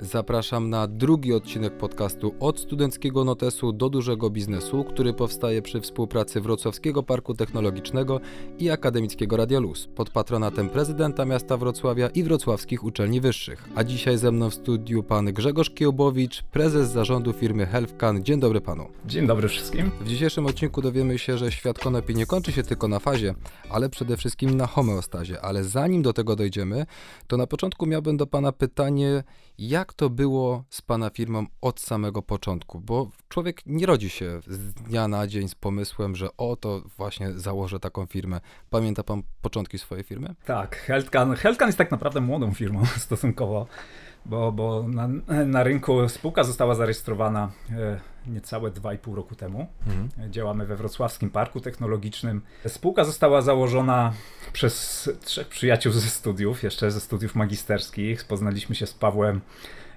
Zapraszam na drugi odcinek podcastu od studenckiego notesu do dużego biznesu, który powstaje przy współpracy Wrocławskiego Parku Technologicznego i Akademickiego Radia Luz pod patronatem prezydenta miasta Wrocławia i wrocławskich uczelni wyższych. A dzisiaj ze mną w studiu pan Grzegorz Kiełbowicz, prezes zarządu firmy Healthcan. Dzień dobry panu. Dzień dobry wszystkim. W dzisiejszym odcinku dowiemy się, że świat konopi nie kończy się tylko na fazie, ale przede wszystkim na homeostazie. Ale zanim do tego dojdziemy, to na początku miałbym do pana pytanie, jak to było z Pana firmą od samego początku? Bo człowiek nie rodzi się z dnia na dzień z pomysłem, że o, to właśnie założę taką firmę. Pamięta Pan początki swojej firmy? Tak, Healthcan, Healthcan jest tak naprawdę młodą firmą stosunkowo, bo, bo na, na rynku spółka została zarejestrowana e, niecałe 2,5 roku temu. Mhm. Działamy we Wrocławskim Parku Technologicznym. Spółka została założona przez trzech przyjaciół ze studiów, jeszcze ze studiów magisterskich. Poznaliśmy się z Pawłem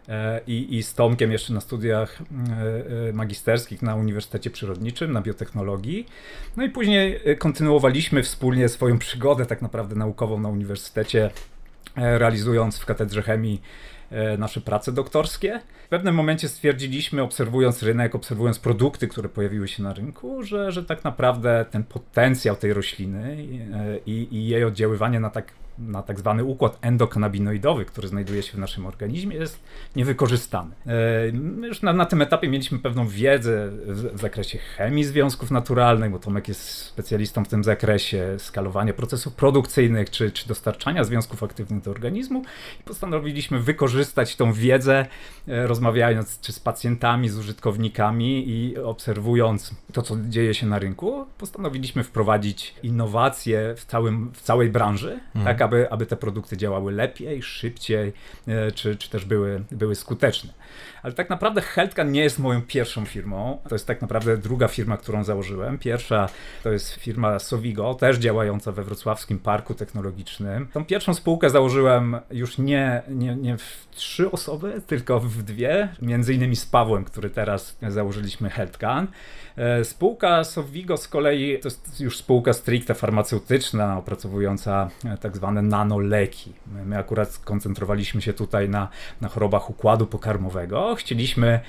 e, i, i z Tomkiem jeszcze na studiach e, e, magisterskich na Uniwersytecie Przyrodniczym, na biotechnologii. No i później kontynuowaliśmy wspólnie swoją przygodę tak naprawdę naukową na uniwersytecie, realizując w Katedrze Chemii nasze prace doktorskie. W pewnym momencie stwierdziliśmy, obserwując rynek, obserwując produkty, które pojawiły się na rynku, że, że tak naprawdę ten potencjał tej rośliny i, i jej oddziaływanie na tak na tak zwany układ endokanabinoidowy, który znajduje się w naszym organizmie, jest niewykorzystany. E, my już na, na tym etapie mieliśmy pewną wiedzę w, w, zakresie chemii związków naturalnych, bo Tomek jest specjalistą w tym zakresie, skalowania procesów produkcyjnych czy, czy dostarczania związków aktywnych do organizmu i postanowiliśmy wykorzystać tą wiedzę, e, rozmawiając czy z pacjentami, z użytkownikami i obserwując to, co dzieje się na rynku, postanowiliśmy wprowadzić innowacje w, całym, w całej branży, mhm. tak aby, aby te produkty działały lepiej, szybciej, e, czy, czy też były, były skuteczne. Ale tak naprawdę Healthcan nie jest moją pierwszą firmą. To jest tak naprawdę druga firma, którą założyłem. Pierwsza to jest firma Sovigo, też działająca we Wrocławskim Parku Technologicznym. Tą pierwszą spółkę założyłem już nie, nie, nie w trzy osoby, tylko w dwie, między innymi z Pawłem, który teraz założyliśmy Healthcan. E, spółka Sovigo z kolei to jest już spółka stricte farmaceutyczna, opracowująca e, tak zwane nanoleki. My akurat skoncentrowaliśmy się tutaj na, na chorobach układu pokarmowego. Chcieliśmy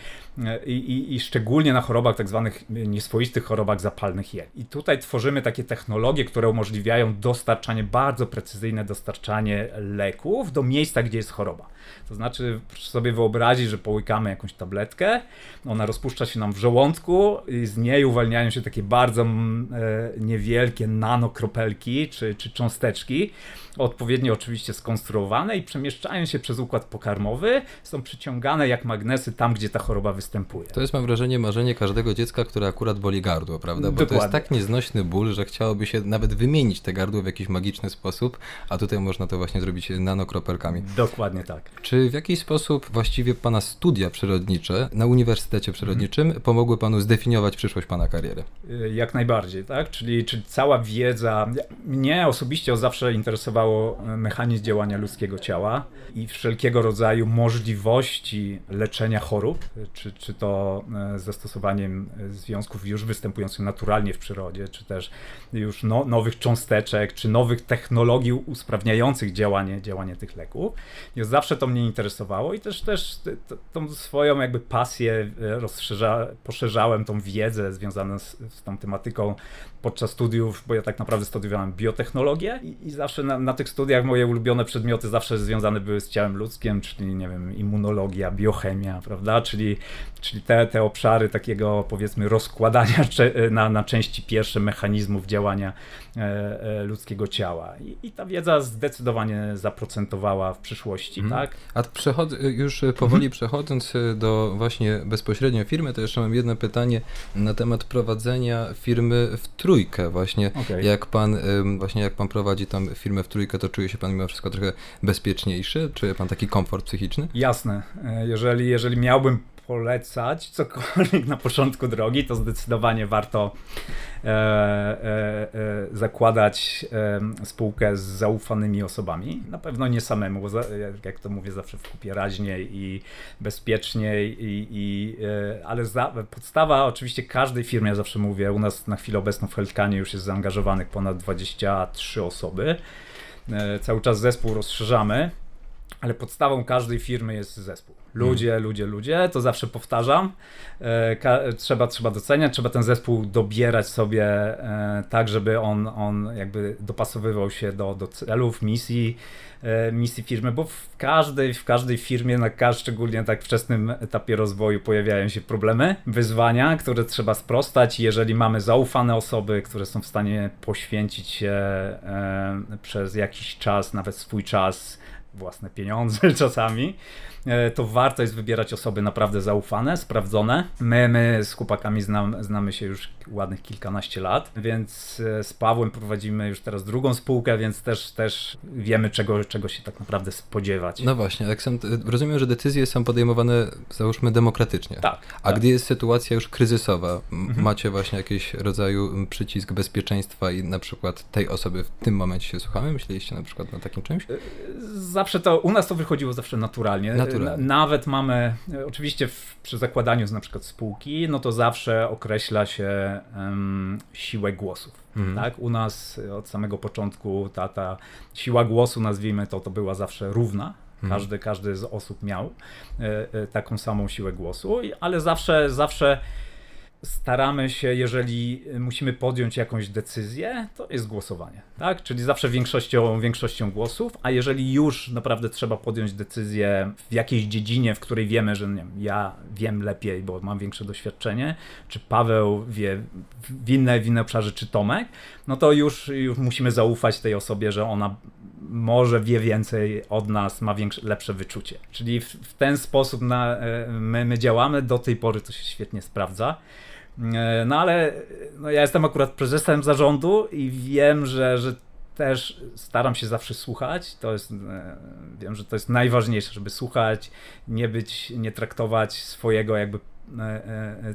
i, i, i, szczególnie na chorobach tak zwanych nieswoistych chorobach zapalnych jeli. I tutaj tworzymy takie technologie, które umożliwiają dostarczanie, bardzo precyzyjne dostarczanie leków do miejsca, gdzie jest choroba. To znaczy, proszę sobie wyobrazić, że połykamy jakąś tabletkę, ona rozpuszcza się nam w żołądku i z niej uwalniają się takie bardzo mm, e, niewielkie nanokropelki czy, czy cząsteczki, odpowiednio oczywiście skonstruowane i przemieszczają się przez układ pokarmowy, są przyciągane jak magnesy tam, gdzie ta choroba występuje. To jest mam wrażenie marzenie każdego dziecka, które akurat boli gardło, prawda? Bo Dokładnie. to jest tak nieznośny ból, że chciałoby się nawet wymienić te gardło w jakiś magiczny sposób, a tutaj można to właśnie zrobić nanokropelkami. Dokładnie tak. Czy w jakiś sposób właściwie Pana studia przyrodnicze na Uniwersytecie Przyrodniczym mhm. pomogły Panu zdefiniować przyszłość Pana kariery? Y, jak najbardziej, tak? Czyli, czyli cała wiedza, mnie osobiście zawsze interesowało e, mechanizm działania ludzkiego ciała i wszelkiego rodzaju możliwości leczenia chorób, czy, czy to e, zastosowaniem związków już występujących naturalnie w przyrodzie, czy też już no, nowych cząsteczek, czy nowych technologii usprawniających działanie, działanie tych leków. I zawsze to mnie interesowało i też, też tą swoją jakby pasję e, rozszerza, poszerzałem tą wiedzę związaną z, z tą tematyką podczas studiów, bo ja tak naprawdę studiowałem biotechnologię i, i zawsze na, na, tych studiach moje ulubione przedmioty zawsze związane były z ciałem ludzkim, czyli nie wiem, immunologia, biochemia, prawda, czyli, czyli te, te obszary takiego powiedzmy rozkładania na, na części pierwsze mechanizmów działania e, e, ludzkiego ciała I, I, ta wiedza zdecydowanie zaprocentowała w przyszłości, mm. tak? A przechod już powoli mm. przechodząc do właśnie bezpośrednio firmy, to jeszcze mam jedno pytanie na temat prowadzenia firmy w trójce trójkę właśnie. Okay. Jak pan właśnie jak pan prowadzi tam firmę w trójkę, to czuje się pan mimo wszystko trochę bezpieczniejszy? Czuje pan taki komfort psychiczny? Jasne. E, jeżeli, jeżeli miałbym polecać cokolwiek na początku drogi, to zdecydowanie warto e, e, e, zakładać spółkę z zaufanymi osobami. Na pewno nie samemu, bo za, jak to mówię zawsze w kupie raźniej i bezpieczniej, i, i e, ale za, podstawa oczywiście każdej firmy, ja zawsze mówię, u nas na chwilę obecną w Healthcanie już jest zaangażowanych ponad 23 osoby. E, cały czas zespół rozszerzamy ale podstawą każdej firmy jest zespół. Ludzie, hmm. ludzie, ludzie, to zawsze powtarzam. E, trzeba, trzeba doceniać, trzeba ten zespół dobierać sobie e, tak, żeby on, on jakby dopasowywał się do, do celów, misji, e, misji firmy, bo w każdej, w każdej firmie, na szczególnie na tak wczesnym etapie rozwoju pojawiają się problemy, wyzwania, które trzeba sprostać. Jeżeli mamy zaufane osoby, które są w stanie poświęcić się przez jakiś czas, nawet swój czas, własne pieniądze czasami, to warto jest wybierać osoby naprawdę zaufane, sprawdzone. My, my z chłopakami znam, znamy się już ładnych kilkanaście lat, więc e, z Pawłem prowadzimy już teraz drugą spółkę, więc też, też wiemy, czego, czego się tak naprawdę spodziewać. No właśnie, rozumiem, że decyzje są podejmowane, załóżmy, demokratycznie. Tak. A tak. gdy jest sytuacja już kryzysowa, mhm. macie właśnie jakiś rodzaju przycisk bezpieczeństwa i na przykład tej osoby w tym momencie się słuchamy? Myśleliście na przykład na takim czymś? E, zawsze to, u nas to wychodziło zawsze naturalnie. naturalnie. Nawet mamy, oczywiście w, przy zakładaniu z na przykład spółki, no to zawsze określa się um, siłę głosów. Mhm. Tak? U nas od samego początku ta, ta siła głosu, nazwijmy to, to była zawsze równa. Mhm. Każdy, każdy z osób miał e, e, taką samą siłę głosu, ale zawsze, zawsze staramy się, jeżeli musimy podjąć jakąś decyzję, to jest głosowanie, tak? Czyli zawsze większością, większością głosów, a jeżeli już naprawdę trzeba podjąć decyzję w jakiejś dziedzinie, w której wiemy, że nie wiem, ja wiem lepiej, bo mam większe doświadczenie, czy Paweł wie w innej, w obszarze, czy Tomek, no to już, już musimy zaufać tej osobie, że ona może wie więcej od nas, ma większe, lepsze wyczucie. Czyli w, w ten sposób na, e, my, my działamy, do tej pory to się świetnie sprawdza. E, no ale no ja jestem akurat prezesem zarządu i wiem, że, że też staram się zawsze słuchać. To jest, e, wiem, że to jest najważniejsze, żeby słuchać, nie być, nie traktować swojego jakby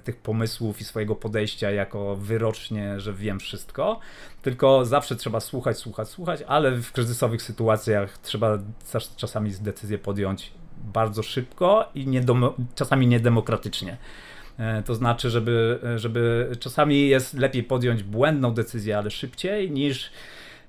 tych pomysłów i swojego podejścia jako wyrocznie, że wiem wszystko, tylko zawsze trzeba słuchać, słuchać, słuchać, ale w kryzysowych sytuacjach trzeba czasami decyzję podjąć bardzo szybko i nie czasami niedemokratycznie. E, to znaczy, żeby, żeby czasami jest lepiej podjąć błędną decyzję, ale szybciej niż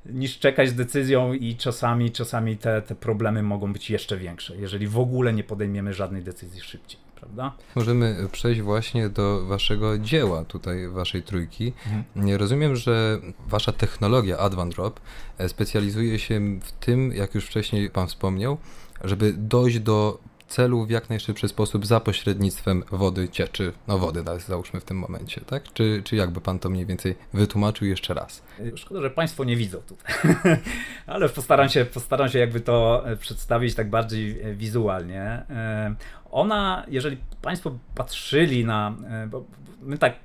niż czekać z decyzją i czasami, czasami te, te problemy mogą być jeszcze większe, jeżeli w ogóle nie podejmiemy żadnej decyzji szybciej. Prawda? Możemy przejść właśnie do waszego dzieła, tutaj waszej trójki. Mhm. Rozumiem, że wasza technologia AdvanDrop e, specjalizuje się w tym, jak już wcześniej pan wspomniał, żeby dojść do celu w jak najszybszy sposób za pośrednictwem wody cieczy, no wody załóżmy w tym momencie, tak? Czy, czy jakby pan to mniej więcej wytłumaczył jeszcze raz? Szkoda, że państwo nie widzą tutaj, ale postaram się, postaram się jakby to e, przedstawić tak bardziej e, wizualnie. E, ona, jeżeli Państwo patrzyli na. Bo my tak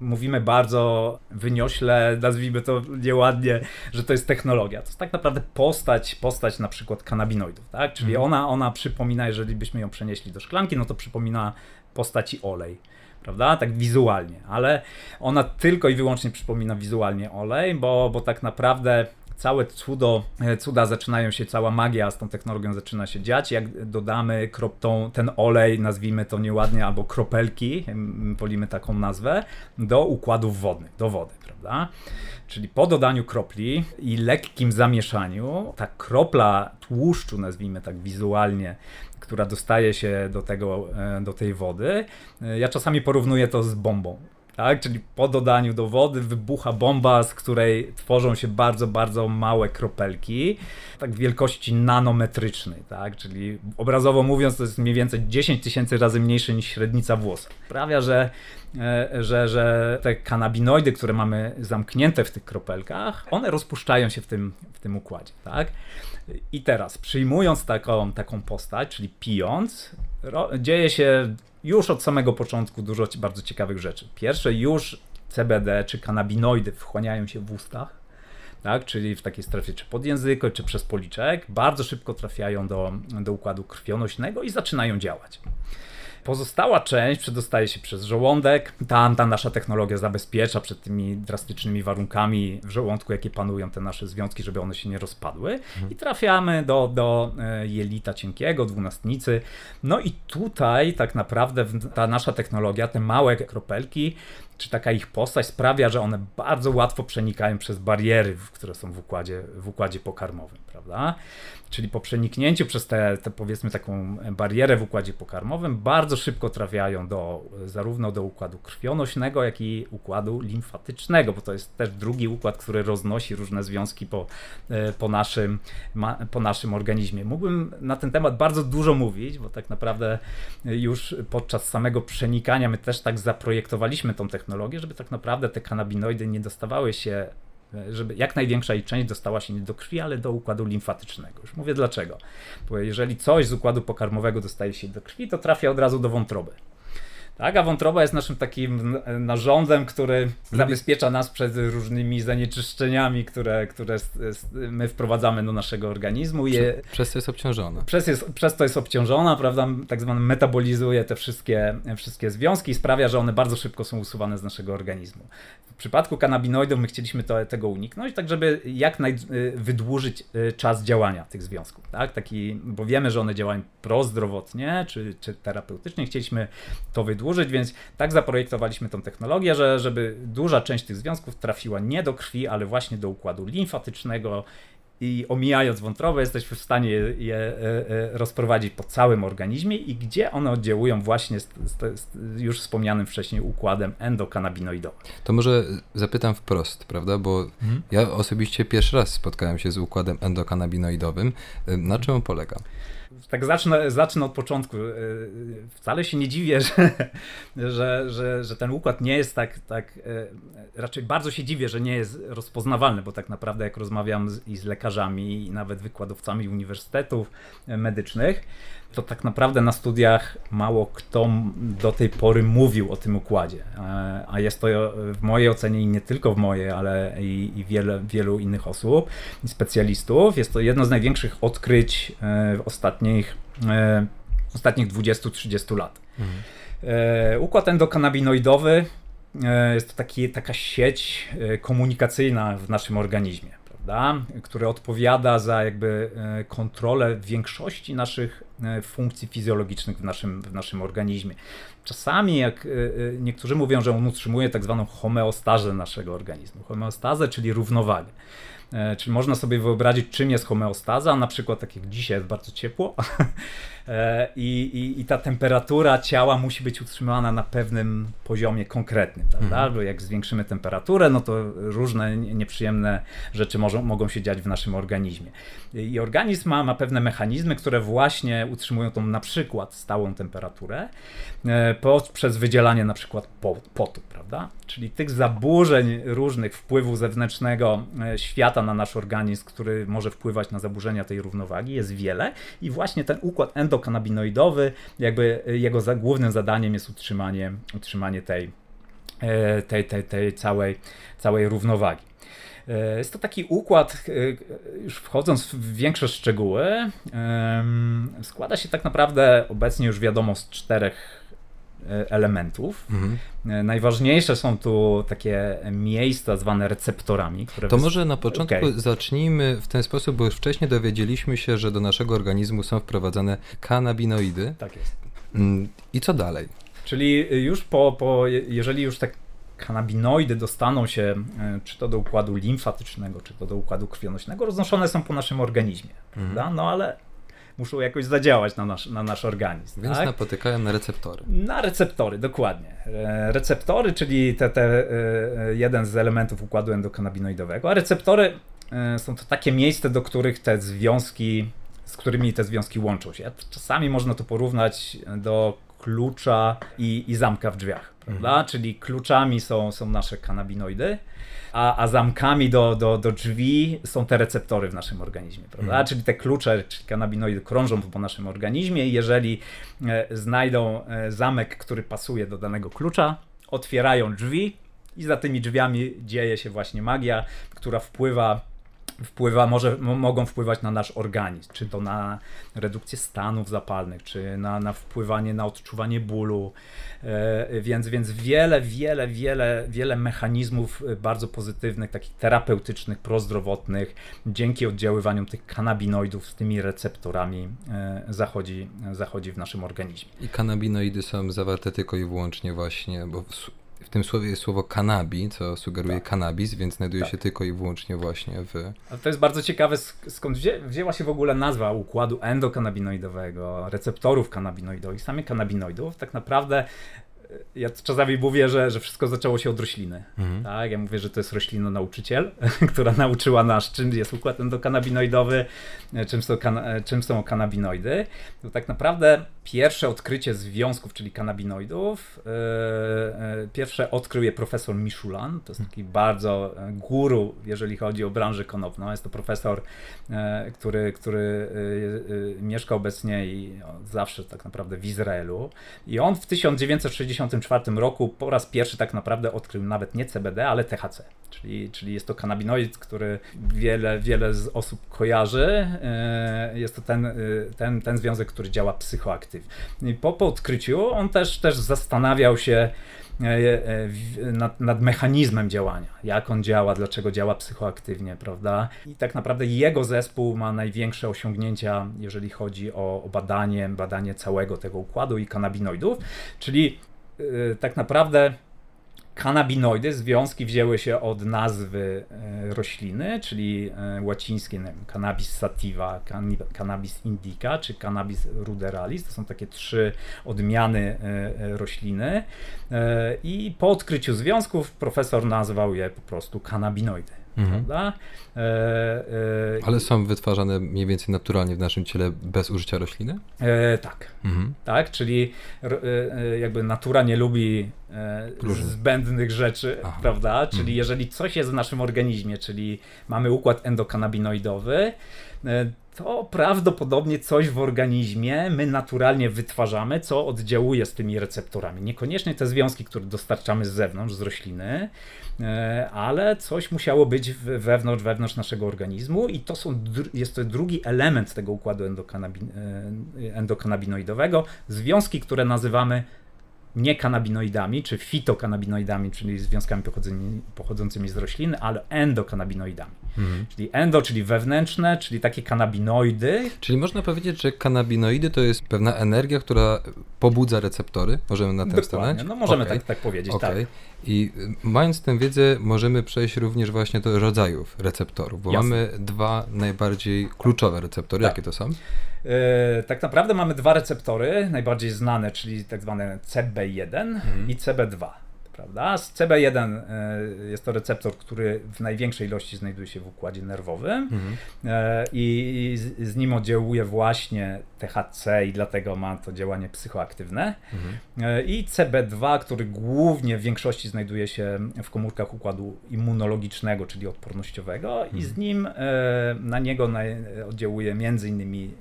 mówimy bardzo wyniośle, nazwijmy to nieładnie, że to jest technologia. To jest tak naprawdę postać, postać na przykład kanabinoidów, tak? Czyli mhm. ona, ona przypomina, jeżeli byśmy ją przenieśli do szklanki, no to przypomina postaci olej prawda? Tak wizualnie, ale ona tylko i wyłącznie przypomina wizualnie olej, bo, bo tak naprawdę całe cudo, e, cuda zaczynają się, cała magia z tą technologią zaczyna się dziać, jak dodamy krop, tą, ten olej, nazwijmy to nieładnie, albo kropelki, wolimy taką nazwę, do układów wodnych, do wody, prawda? Czyli po dodaniu kropli i lekkim zamieszaniu, ta kropla tłuszczu, nazwijmy tak wizualnie, która dostaje się do, tego, e, do tej wody, e, ja czasami porównuję to z bombą tak? Czyli po dodaniu do wody wybucha bomba, z której tworzą się bardzo, bardzo małe kropelki, tak wielkości nanometrycznej, tak? Czyli obrazowo mówiąc, to jest mniej więcej 10 tysięcy razy mniejsze niż średnica włosa. Sprawia, że, e, że, że te kanabinoidy, które mamy zamknięte w tych kropelkach, one rozpuszczają się w tym, w tym układzie, tak? I teraz, przyjmując taką, taką postać, czyli pijąc, dzieje się już od samego początku dużo bardzo ciekawych rzeczy. Pierwsze, już CBD czy kanabinoidy wchłaniają się w ustach, tak? czyli w takiej strefie czy pod języko, czy przez policzek, bardzo szybko trafiają do, do układu krwionośnego i zaczynają działać. Pozostała część przedostaje się przez żołądek. Tam ta nasza technologia zabezpiecza przed tymi drastycznymi warunkami w żołądku, jakie panują te nasze związki, żeby one się nie rozpadły. I trafiamy do, do e, jelita cienkiego, dwunastnicy. No i tutaj tak naprawdę ta nasza technologia, te małe kropelki, czy taka ich postać sprawia, że one bardzo łatwo przenikają przez bariery, które są w układzie, w układzie pokarmowym, prawda? Czyli po przeniknięciu przez tę powiedzmy taką barierę w układzie pokarmowym bardzo szybko trafiają do, zarówno do układu krwionośnego, jak i układu limfatycznego, bo to jest też drugi układ, który roznosi różne związki po, e, po, naszym, po naszym organizmie. Mógłbym na ten temat bardzo dużo mówić, bo tak naprawdę już podczas samego przenikania my też tak zaprojektowaliśmy tą technologię, żeby tak naprawdę te kanabinoidy nie dostawały się żeby jak największa jej część dostała się nie do krwi, ale do układu limfatycznego. Już mówię dlaczego. Bo jeżeli coś z układu pokarmowego dostaje się do krwi, to trafia od razu do wątroby. Tak, a wątroba jest naszym takim narządem, który zabezpiecza nas przed różnymi zanieczyszczeniami, które, które my wprowadzamy do naszego organizmu. Je, przez to jest obciążona. Przez, jest, przez to jest obciążona, prawda, tak zwane metabolizuje te wszystkie, wszystkie związki i sprawia, że one bardzo szybko są usuwane z naszego organizmu. W przypadku kanabinoidów my chcieliśmy to, tego uniknąć, tak żeby jak naj, y, wydłużyć y, czas działania tych związków. Tak? Taki, bo wiemy, że one działają prozdrowotnie czy, czy terapeutycznie. Chcieliśmy to wydłużyć, więc tak zaprojektowaliśmy tą technologię, że żeby duża część tych związków trafiła nie do krwi, ale właśnie do układu limfatycznego i omijając wątrobę, jesteśmy w stanie je, je e, rozprowadzić po całym organizmie i gdzie one oddziałują właśnie z, z, z już wspomnianym wcześniej układem endokanabinoidowym. To może zapytam wprost, prawda? Bo mhm. ja osobiście pierwszy raz spotkałem się z układem endokanabinoidowym. Na czym on polega? Tak zacznę, zacznę od początku. E, wcale się nie dziwię, że, że, że, że ten układ nie jest tak, tak, e, raczej bardzo się dziwię, że nie jest rozpoznawalny, bo tak naprawdę jak rozmawiam z, i z lekarzami, i nawet wykładowcami uniwersytetów medycznych, to tak naprawdę na studiach mało kto do tej pory mówił o tym układzie. E, a jest to w mojej ocenie i nie tylko w mojej, ale i, i wiele, wielu innych osób, specjalistów. Jest to jedno z największych odkryć e, w ostatnich, e, ostatnich 20-30 lat. Mhm. Układ endokanabinoidowy jest to taki, taka sieć komunikacyjna w naszym organizmie prawda, który odpowiada za jakby e, kontrolę większości naszych e, funkcji fizjologicznych w naszym, w naszym organizmie. Czasami, jak e, niektórzy mówią, że on utrzymuje tak zwaną homeostazę naszego organizmu. Homeostazę, czyli równowagę. Czyli można sobie wyobrazić, czym jest homeostaza, na przykład tak jak dzisiaj jest bardzo ciepło, E, I, i, i, ta temperatura ciała musi być utrzymana na pewnym poziomie konkretnym, prawda? Mhm. Bo jak zwiększymy temperaturę, no to różne nieprzyjemne rzeczy może, mogą się dziać w naszym organizmie. I organizm ma, ma pewne mechanizmy, które właśnie utrzymują tą na przykład stałą temperaturę e, przez wydzielanie na przykład potu, prawda? Czyli tych zaburzeń różnych wpływu zewnętrznego e, świata na nasz organizm, który może wpływać na zaburzenia tej równowagi jest wiele i właśnie ten układ endokanabinoidowy, jakby jego za, głównym zadaniem jest utrzymanie, utrzymanie tej, e, tej, tej, tej całej, całej równowagi. E, jest to taki układ, e, już wchodząc w większe szczegóły, składa się tak naprawdę obecnie już wiadomo z czterech elementów. Mhm. Najważniejsze są tu takie miejsca zwane receptorami. Które to może na początku okay. zacznijmy w ten sposób, bo już wcześniej dowiedzieliśmy się, że do naszego organizmu są wprowadzane kanabinoidy. Tak jest. Mm, I co dalej? Czyli już po, po jeżeli już tak kanabinoidy dostaną się e, czy to do układu limfatycznego, czy to do układu krwionośnego, roznoszone są po naszym organizmie, mhm. No ale muszą jakoś zadziałać na nasz, na nasz organizm. Więc tak? napotykają na receptory. Na receptory, dokładnie. E, receptory, czyli te, te, e, jeden z elementów układu endokanabinoidowego, a receptory są to takie miejsca, do których te związki, z którymi te związki łączą się. Czasami można to porównać do klucza i, i zamka w drzwiach, prawda? Mhm. Czyli kluczami są, są nasze kanabinoidy, a, a zamkami do, do, do drzwi są te receptory w naszym organizmie, prawda? Mhm. Czyli te klucze, czyli kanabinoidy krążą po naszym organizmie i jeżeli e, znajdą e, zamek, który pasuje do danego klucza, otwierają drzwi i za tymi drzwiami dzieje się właśnie magia, która wpływa wpływa, może, mogą wpływać na nasz organizm, czy to na redukcję stanów zapalnych, czy na, na wpływanie na odczuwanie bólu, e, więc, więc wiele, wiele, wiele, wiele mechanizmów bardzo pozytywnych, takich terapeutycznych, prozdrowotnych, dzięki oddziaływaniu tych kanabinoidów z tymi receptorami e, zachodzi, zachodzi w naszym organizmie. I kanabinoidy są zawarte tylko i wyłącznie właśnie, bo w tym słowie jest słowo cannabis, co sugeruje Tak. cannabis, więc znajduje Tak. się tylko i wyłącznie właśnie w... Ale to jest bardzo ciekawe, sk- skąd wzię, wzięła się w ogóle nazwa układu endokanabinoidowego, receptorów kanabinoidowych, samych kanabinoidów. Tak naprawdę ja czasami mówię, że, że wszystko zaczęło się od rośliny. Mhm. Tak, ja mówię, że to jest roślina nauczyciel, która nauczyła nas, czym jest układ endokanabinoidowy, e, czym są, kan- e, czym są kanabinoidy. To tak naprawdę pierwsze odkrycie związków, czyli kanabinoidów, e, e, pierwsze odkrył je profesor Michulan. To jest taki bardzo e, guru, jeżeli chodzi o branżę konopną. Jest to profesor, e, który, który mieszka obecnie i zawsze tak naprawdę w Izraelu. I on w 1964 roku po raz pierwszy tak naprawdę odkrył nawet nie CBD, ale THC. Czyli, czyli jest to kanabinoid, który wiele, wiele z osób kojarzy. E, Jest to ten, e, ten, ten związek, który działa psychoaktywnie. I po, po odkryciu on też, też zastanawiał się e, nad, nad mechanizmem działania, jak on działa, dlaczego działa psychoaktywnie, prawda? I tak naprawdę jego zespół ma największe osiągnięcia, jeżeli chodzi o, o badanie, badanie całego tego układu i kanabinoidów, czyli tak naprawdę kanabinoidy, związki wzięły się od nazwy e, rośliny, czyli e, łacińskie nie wiem, cannabis sativa, cannabis indica czy cannabis ruderalis. To są takie trzy odmiany rośliny. I po odkryciu związków profesor nazwał je po prostu kanabinoidy. Mhm. Prawda? E, e, Ale są wytwarzane mniej więcej naturalnie w naszym ciele bez użycia rośliny? e, tak. Mhm. tak? Czyli e, e, jakby natura nie lubi e, zbędnych rzeczy, Aha. prawda? Czyli Mhm. jeżeli coś jest w naszym organizmie, czyli mamy układ endokanabinoidowy, to prawdopodobnie coś w organizmie my naturalnie wytwarzamy, co oddziałuje z tymi receptorami. Niekoniecznie te związki, które dostarczamy z zewnątrz, z rośliny, ale coś musiało być wewnątrz, wewnątrz naszego organizmu i to są, jest to drugi element tego układu endokanabi- e, endokanabinoidowego, związki, które nazywamy nie kanabinoidami, czy fitokanabinoidami, czyli związkami pochodzącymi, z roślin, ale endokanabinoidami. Mhm. Czyli endo, czyli wewnętrzne, czyli takie kanabinoidy. Czyli można powiedzieć, że kanabinoidy to jest pewna energia, która pobudza receptory? Możemy na tym stanąć? no możemy Okej. tak, tak powiedzieć, Okej. tak. I mając tę wiedzę, możemy przejść również właśnie do rodzajów receptorów, bo Jasne. mamy dwa najbardziej kluczowe receptory. Tak. Jakie to są? E, tak naprawdę mamy dwa receptory, najbardziej znane, czyli tak zwane CB1 i CB2. Prawda? Z CB1 e, jest to receptor, który w największej ilości znajduje się w układzie nerwowym Mhm. e, i z, nim oddziałuje właśnie THC i dlatego ma to działanie psychoaktywne. Mhm. E, I CB2, który głównie w większości znajduje się w komórkach układu immunologicznego, czyli odpornościowego, i z nim na niego oddziałuje między innymi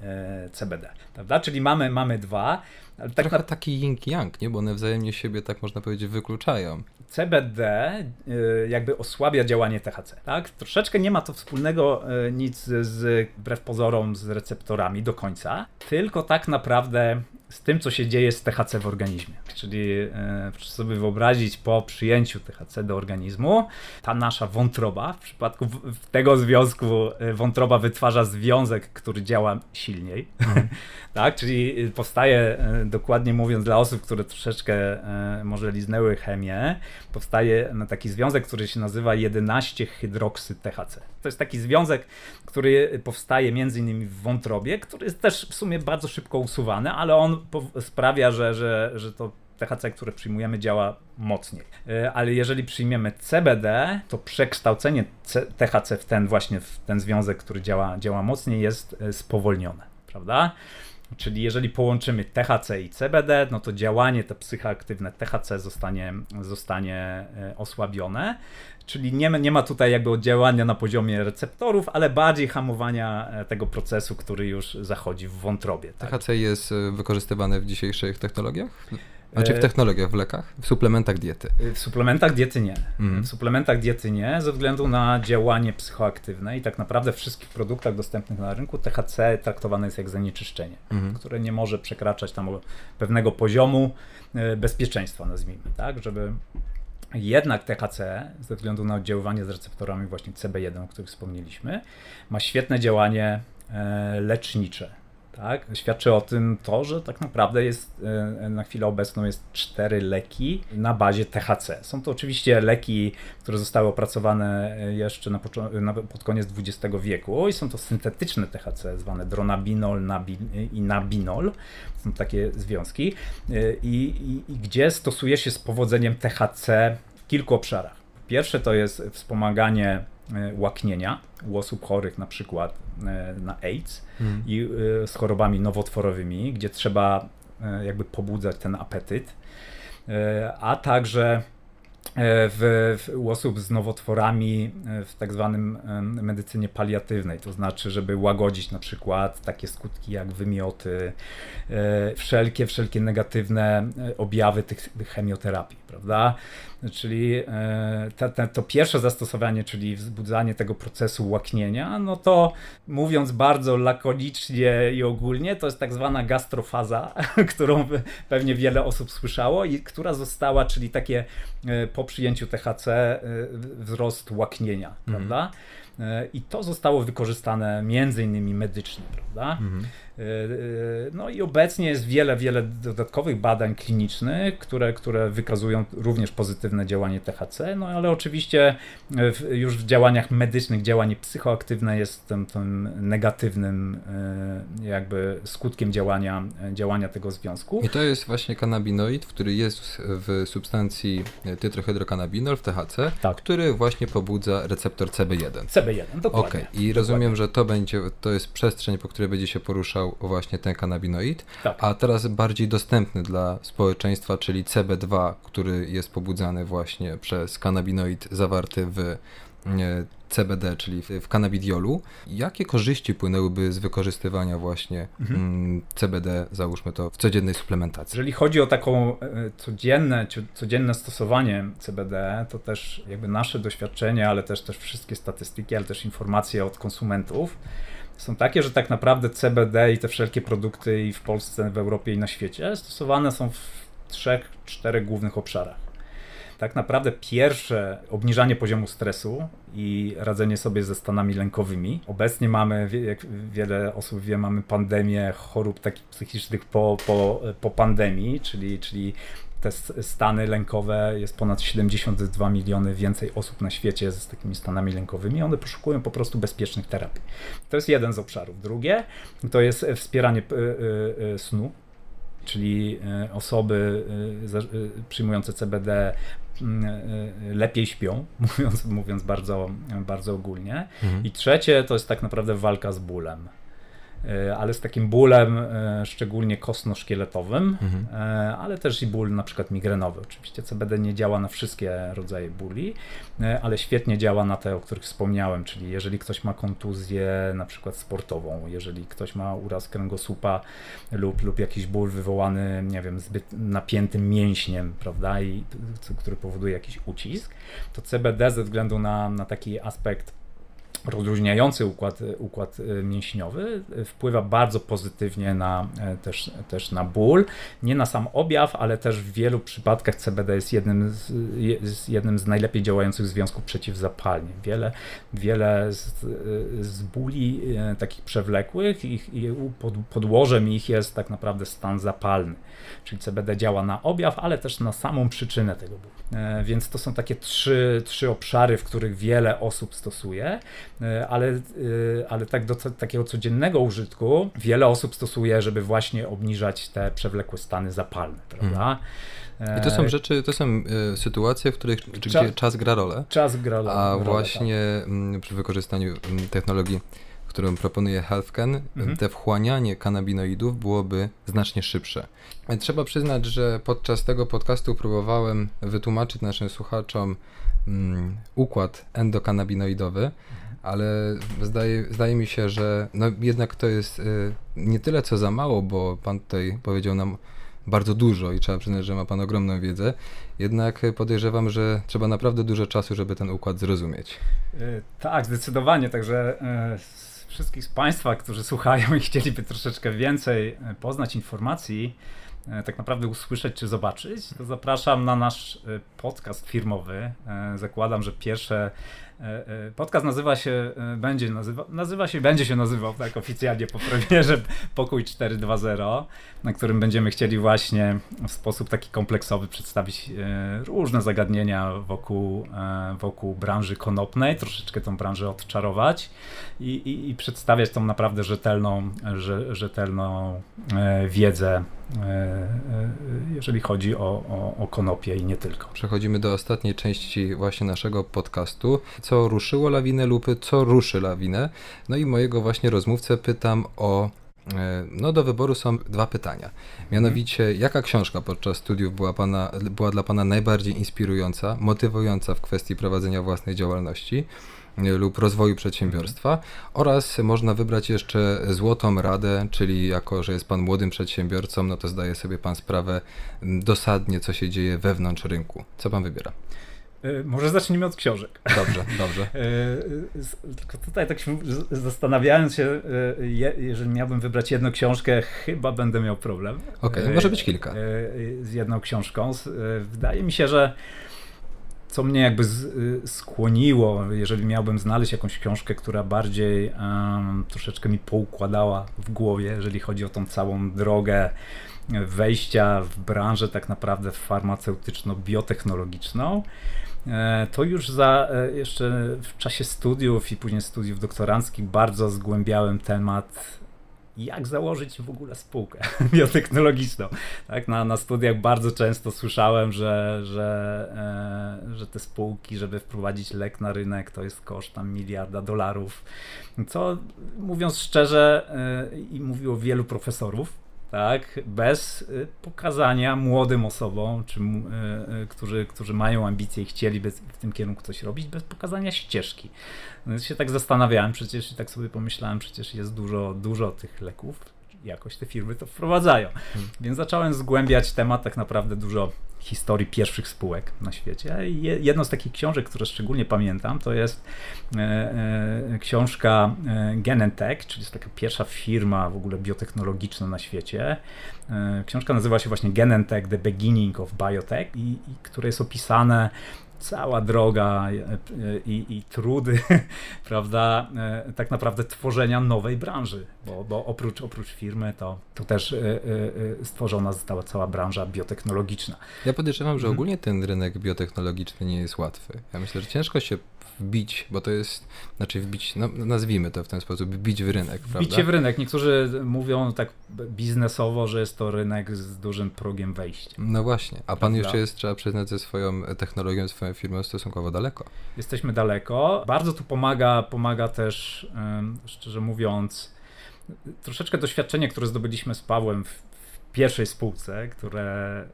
CBD. Prawda? Czyli mamy, mamy dwa. Ale tak Trochę na taki yin-yang, nie? Bo one wzajemnie siebie, tak można powiedzieć, wykluczają. CBD y, jakby osłabia działanie THC. Tak? Troszeczkę nie ma to wspólnego y, nic z, wbrew pozorom, z receptorami do końca, tylko tak naprawdę z tym, co się dzieje z THC w organizmie. Czyli y, proszę sobie wyobrazić, po przyjęciu THC do organizmu, ta nasza wątroba, w przypadku w, w tego związku y, wątroba wytwarza związek, który działa silniej. tak, czyli y, powstaje, dokładnie mówiąc, dla osób, które troszeczkę może liznęły chemię, powstaje no, taki związek, który się nazywa 11-hydroksy-THC. To jest taki związek, który powstaje między innymi w wątrobie, który jest też w sumie bardzo szybko usuwany, ale on sprawia, że, że, że to THC, które przyjmujemy, działa mocniej. E, Ale jeżeli przyjmiemy CBD, to przekształcenie THC w ten właśnie w ten związek, który działa, działa mocniej, jest e, spowolnione, prawda? Czyli jeżeli połączymy THC i CBD, no to działanie te psychoaktywne THC zostanie, zostanie e, osłabione. Czyli nie, nie ma tutaj jakby oddziałania na poziomie receptorów, ale bardziej hamowania e, tego procesu, który już zachodzi w wątrobie. Tak? THC jest y, wykorzystywane w dzisiejszych technologiach? Znaczy w E, technologiach, w lekach? W suplementach diety? W suplementach diety nie. Mhm. W suplementach diety nie, ze względu na działanie psychoaktywne i tak naprawdę w wszystkich produktach dostępnych na rynku THC traktowane jest jak zanieczyszczenie, Mhm. które nie może przekraczać tam pewnego poziomu e, bezpieczeństwa, nazwijmy, tak, żeby jednak THC, ze względu na oddziaływanie z receptorami właśnie CB1, o których wspomnieliśmy, ma świetne działanie e, lecznicze. Tak? Świadczy o tym to, że tak naprawdę jest e, na chwilę obecną jest cztery leki na bazie THC. Są to oczywiście leki, które zostały opracowane jeszcze na, na pod koniec XX wieku i są to syntetyczne THC, zwane dronabinol i nabinol. Są takie związki. E, I, i, i gdzie stosuje się z powodzeniem THC w kilku obszarach. Pierwsze to jest wspomaganie E, łaknienia u osób chorych na przykład e, na AIDS hmm. i e, z chorobami nowotworowymi, gdzie trzeba jakby pobudzać ten apetyt, a także w, w, u osób z nowotworami w tak zwanym medycynie paliatywnej, to znaczy, żeby łagodzić na przykład takie skutki jak wymioty, wszelkie, wszelkie negatywne objawy tych chemioterapii, prawda? czyli e, te, te, to pierwsze zastosowanie, czyli wzbudzanie tego procesu łaknienia, no to mówiąc bardzo lakonicznie i ogólnie, to jest tak zwana gastrofaza, którą pewnie wiele osób słyszało i która została, czyli takie e, po przyjęciu THC e, wzrost łaknienia, mm. prawda? I to zostało wykorzystane między innymi medycznie, prawda? Mm. E, e, no i obecnie jest wiele, wiele dodatkowych badań klinicznych, które, które wykazują również pozytywne działanie THC, no ale oczywiście w, już w działaniach medycznych działanie psychoaktywne jest tym, tym negatywnym e, jakby skutkiem działania, działania tego związku. I to jest właśnie kanabinoid, który jest w substancji tetrahydrokanabinol w THC, tak. który właśnie pobudza receptor CB1. CB1, dokładnie. Okej, okay. i rozumiem, że to będzie, to jest przestrzeń, po której będzie się poruszał właśnie ten kanabinoid, tak. a teraz bardziej dostępny dla społeczeństwa, czyli CB2, który jest pobudzany właśnie przez kanabinoid zawarty w e, CBD, czyli w kannabidiolu. Jakie korzyści płynęłyby z wykorzystywania właśnie mhm. Mm, CBD, załóżmy to, w codziennej suplementacji? Jeżeli chodzi o taką e, codzienne, codzienne stosowanie CBD, to też jakby nasze doświadczenie, ale też, też wszystkie statystyki, ale też informacje od konsumentów są takie, że tak naprawdę CBD i te wszelkie produkty i w Polsce, w Europie i na świecie stosowane są w trzech, czterech głównych obszarach. Tak naprawdę pierwsze obniżanie poziomu stresu i radzenie sobie ze stanami lękowymi. Obecnie mamy, jak wiele osób wie, mamy pandemię chorób takich psychicznych po, po, po pandemii, czyli, czyli te stany lękowe, jest ponad 72 miliony więcej osób na świecie z takimi stanami lękowymi. One poszukują po prostu bezpiecznych terapii. To jest jeden z obszarów. Drugie to jest wspieranie e, e, e, snu, czyli osoby przyjmujące CBD lepiej śpią, mówiąc, mówiąc bardzo, bardzo ogólnie. Mhm. I trzecie to jest tak naprawdę walka z bólem. E, ale z takim bólem e, szczególnie kostno-szkieletowym, mhm. E, ale też i ból na przykład migrenowy. Oczywiście CBD nie działa na wszystkie rodzaje bóli, ale świetnie działa na te, o których wspomniałem, czyli jeżeli ktoś ma kontuzję na przykład sportową, jeżeli ktoś ma uraz kręgosłupa lub, lub jakiś ból wywołany, nie wiem, zbyt napiętym mięśniem, prawda, i który powoduje jakiś ucisk, to CBD ze względu na, na taki aspekt rozluźniający układ, układ e, mięśniowy e, wpływa bardzo pozytywnie na, e, też, też na ból. Nie na sam objaw, ale też w wielu przypadkach CBD jest jednym z, jednym z najlepiej działających związków przeciwzapalnych. Wiele, wiele z, z bóli takich przewlekłych ich, pod, podłożem ich jest tak naprawdę stan zapalny. Czyli CBD działa na objaw, ale też na samą przyczynę tego bólu. Więc to są takie trzy, trzy obszary, w których wiele osób stosuje. E, ale, e, ale tak do takiego codziennego użytku wiele osób stosuje, żeby właśnie obniżać te przewlekłe stany zapalne, prawda? I to są e, rzeczy, to są sytuacje, w których gdzie czas gra rolę. Czas gra rolę. A tak. właśnie tak. przy wykorzystaniu technologii, którą proponuje HealthCan, mhm. te wchłanianie kanabinoidów byłoby znacznie szybsze. Trzeba przyznać, że podczas tego podcastu próbowałem wytłumaczyć naszym słuchaczom um, układ endokanabinoidowy ale zdaje, zdaje mi się, że no jednak to jest y, nie tyle co za mało, bo pan tutaj powiedział nam bardzo dużo i trzeba przyznać, że ma pan ogromną wiedzę. Jednak podejrzewam, że trzeba naprawdę dużo czasu, żeby ten układ zrozumieć. Y, tak, zdecydowanie. Także y, wszystkich z Państwa, którzy słuchają i chcieliby troszeczkę więcej poznać informacji tak naprawdę usłyszeć czy zobaczyć, to zapraszam na nasz podcast firmowy. Zakładam, że pierwsze podcast nazywa się, będzie nazywa, nazywa się, będzie się nazywał tak oficjalnie po premierze Pokój 4.2.0, na którym będziemy chcieli właśnie w sposób taki kompleksowy przedstawić różne zagadnienia wokół, wokół branży konopnej, troszeczkę tą branżę odczarować i, i, i przedstawiać tą naprawdę rzetelną, rzetelną wiedzę E, e, jeżeli chodzi o, o, o konopie i nie tylko. Przechodzimy do ostatniej części właśnie naszego podcastu. Co ruszyło lawinę lub co ruszy lawinę? No i mojego właśnie rozmówcę pytam o e, no do wyboru są dwa pytania. Mianowicie, jaka książka podczas studiów była, pana, była dla Pana najbardziej inspirująca, motywująca w kwestii prowadzenia własnej działalności? lub rozwoju przedsiębiorstwa oraz można wybrać jeszcze złotą radę, czyli jako, że jest Pan młodym przedsiębiorcą, no to zdaje sobie Pan sprawę dosadnie, co się dzieje wewnątrz rynku. Co Pan wybiera? E, może zacznijmy od książek. Dobrze, dobrze. E, tylko tutaj tak się zastanawiając się, e, jeżeli miałbym wybrać jedną książkę, chyba będę miał problem. Okej, okay, może być kilka. Z jedną książką. Wydaje mi się, że co mnie jakby skłoniło, jeżeli miałbym znaleźć jakąś książkę, która bardziej um, troszeczkę mi poukładała w głowie, jeżeli chodzi o tą całą drogę wejścia w branżę tak naprawdę farmaceutyczno-biotechnologiczną, e, to już za e, jeszcze w czasie studiów i później studiów doktoranckich bardzo zgłębiałem temat jak założyć w ogóle spółkę biotechnologiczną. Tak, na, na studiach bardzo często słyszałem, że, że, e, że te spółki, żeby wprowadzić lek na rynek, to jest koszt tam miliarda dolarów. Co mówiąc szczerze, e, i mówiło wielu profesorów, tak, bez y, pokazania młodym osobom, czy, y, y, którzy, którzy mają ambicje i chcieliby w tym kierunku coś robić, bez pokazania ścieżki. No, się tak zastanawiałem, przecież i tak sobie pomyślałem, przecież jest dużo, dużo tych leków, jakoś te firmy to wprowadzają. Hmm. Więc zacząłem zgłębiać temat tak naprawdę dużo historii pierwszych spółek na świecie. I jedną z takich książek, które szczególnie pamiętam, to jest e, e, książka e, Genentech, czyli jest taka pierwsza firma w ogóle biotechnologiczna na świecie. E, książka nazywa się właśnie Genentech, The Beginning of Biotech i, i które jest opisane cała droga e, i, i, trudy, prawda, e, tak naprawdę tworzenia nowej branży, bo, bo oprócz, oprócz firmy to, to też e, stworzona została cała branża biotechnologiczna. Ja podejrzewam, że mhm. ogólnie ten rynek biotechnologiczny nie jest łatwy. Ja myślę, że ciężko się wbić, bo to jest, znaczy wbić, no, nazwijmy to w ten sposób, wbić w rynek, prawda? Bicie w rynek. Niektórzy mówią tak biznesowo, że jest to rynek z dużym progiem wejścia. No właśnie, a pan prawda? jeszcze jest, trzeba przyznać, ze swoją technologią, swoją firmą stosunkowo daleko. Jesteśmy daleko. Bardzo tu pomaga, pomaga też, szczerze mówiąc, troszeczkę doświadczenie, które zdobyliśmy z Pawłem w pierwszej spółce, które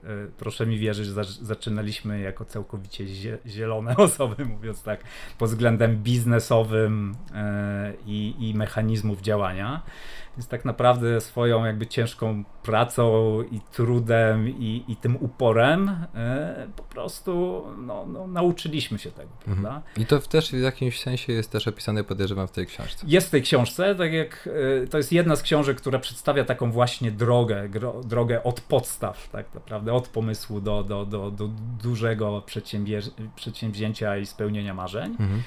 e, proszę mi wierzyć, zaczynaliśmy jako całkowicie zielone osoby, mówiąc tak, pod względem biznesowym e, i, i mechanizmów działania. Więc tak naprawdę swoją jakby ciężką pracą i trudem i, i tym uporem e, po prostu no, no, nauczyliśmy się tego, mhm. prawda? I to też w jakimś sensie jest też opisane, podejrzewam, w tej książce. Jest w tej książce, tak jak e, to jest jedna z książek, która przedstawia taką właśnie drogę, gro, drogę od podstaw, tak naprawdę, od pomysłu do, do, do, do dużego przedsięwzięcia i spełnienia marzeń. Mhm.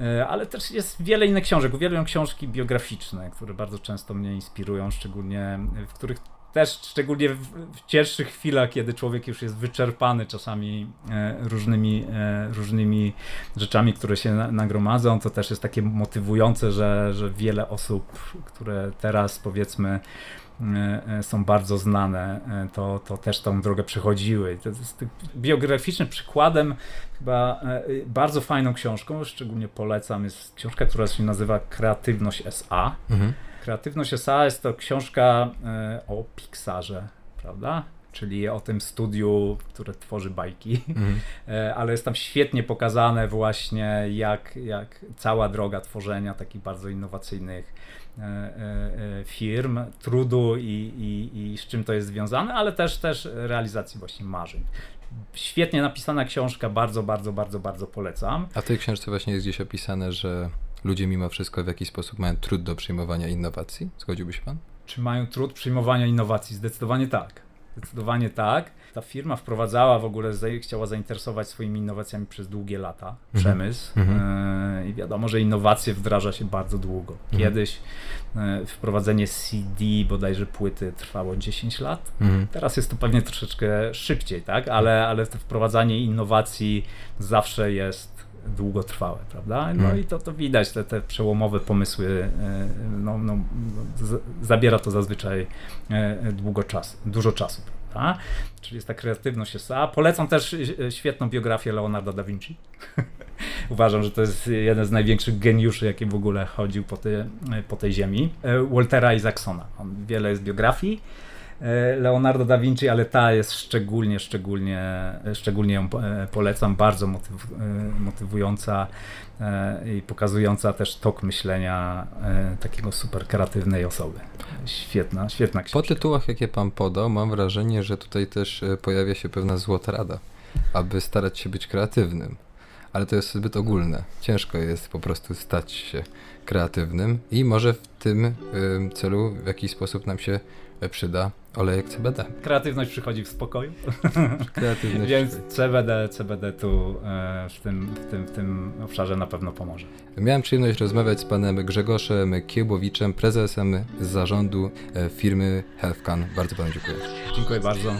E, ale też jest wiele innych książek. Uwielbiam książki biograficzne, które bardzo często mnie inspirują, szczególnie w których też szczególnie w, w cięższych chwilach, kiedy człowiek już jest wyczerpany czasami e, różnymi, e, różnymi rzeczami, które się na, nagromadzą, to też jest takie motywujące, że, że wiele osób, które teraz powiedzmy E, e, są bardzo znane, e, to, to też tą drogę przechodziły. To jest biograficznym przykładem, chyba bardzo fajną książką, szczególnie polecam, jest książka, która się nazywa Kreatywność SA. Mhm. Kreatywność SA jest to książka o Pixarze, prawda? czyli o tym studiu, które tworzy bajki, mhm. ale jest tam świetnie pokazane właśnie jak, jak cała droga tworzenia takich bardzo innowacyjnych E, e, e, firm, trudu i, i, i z czym to jest związane, ale też, też realizacji właśnie marzeń. Świetnie napisana książka, bardzo, bardzo, bardzo, bardzo polecam. A w tej książce właśnie jest gdzieś opisane, że ludzie mimo wszystko w jakiś sposób mają trud do przyjmowania innowacji? Zgodziłby się pan? Czy mają trud przyjmowania innowacji? Zdecydowanie tak. Zdecydowanie tak. Ta firma wprowadzała w ogóle, chciała zainteresować swoimi innowacjami przez długie lata Mhm. przemysł Mhm. e, i wiadomo, że innowacje wdraża się bardzo długo. Mhm. Kiedyś e, wprowadzenie CD, bodajże płyty, trwało 10 lat. Teraz jest to pewnie troszeczkę szybciej, tak? Ale, ale to wprowadzanie innowacji zawsze jest długotrwałe, prawda? No Mhm. i to, to widać, te, te przełomowe pomysły, e, no, no, z, zabiera to zazwyczaj e, długo czasu, dużo czasu, prawda? Czyli jest ta kreatywność jest, a polecam też e, świetną biografię Leonardo da Vinci. Uważam, że to jest jeden z największych geniuszy, jaki w ogóle chodził po, te, po tej ziemi. Waltera Isaacsona. On, wiele jest biografii. E, Leonardo da Vinci, ale ta jest szczególnie, szczególnie, szczególnie ją e, polecam, bardzo motyw, e, motywująca i pokazująca też tok myślenia takiego super kreatywnej osoby. Świetna, świetna Po książka. tytułach, jakie pan podał, mam wrażenie, że tutaj też pojawia się pewna złota rada, aby starać się być kreatywnym. Ale to jest zbyt ogólne. Ciężko jest po prostu stać się kreatywnym i może w tym ym, celu w jakiś sposób nam się przyda olejek CBD. Kreatywność przychodzi w spokoju. Kreatywność. Więc CBD, CBD tu e, w, tym, w, tym, w tym obszarze na pewno pomoże. Miałem przyjemność rozmawiać z panem Grzegorzem Kiełbowiczem, prezesem zarządu e, firmy Healthcan. Bardzo panu dziękuję. Dziękuję bardzo.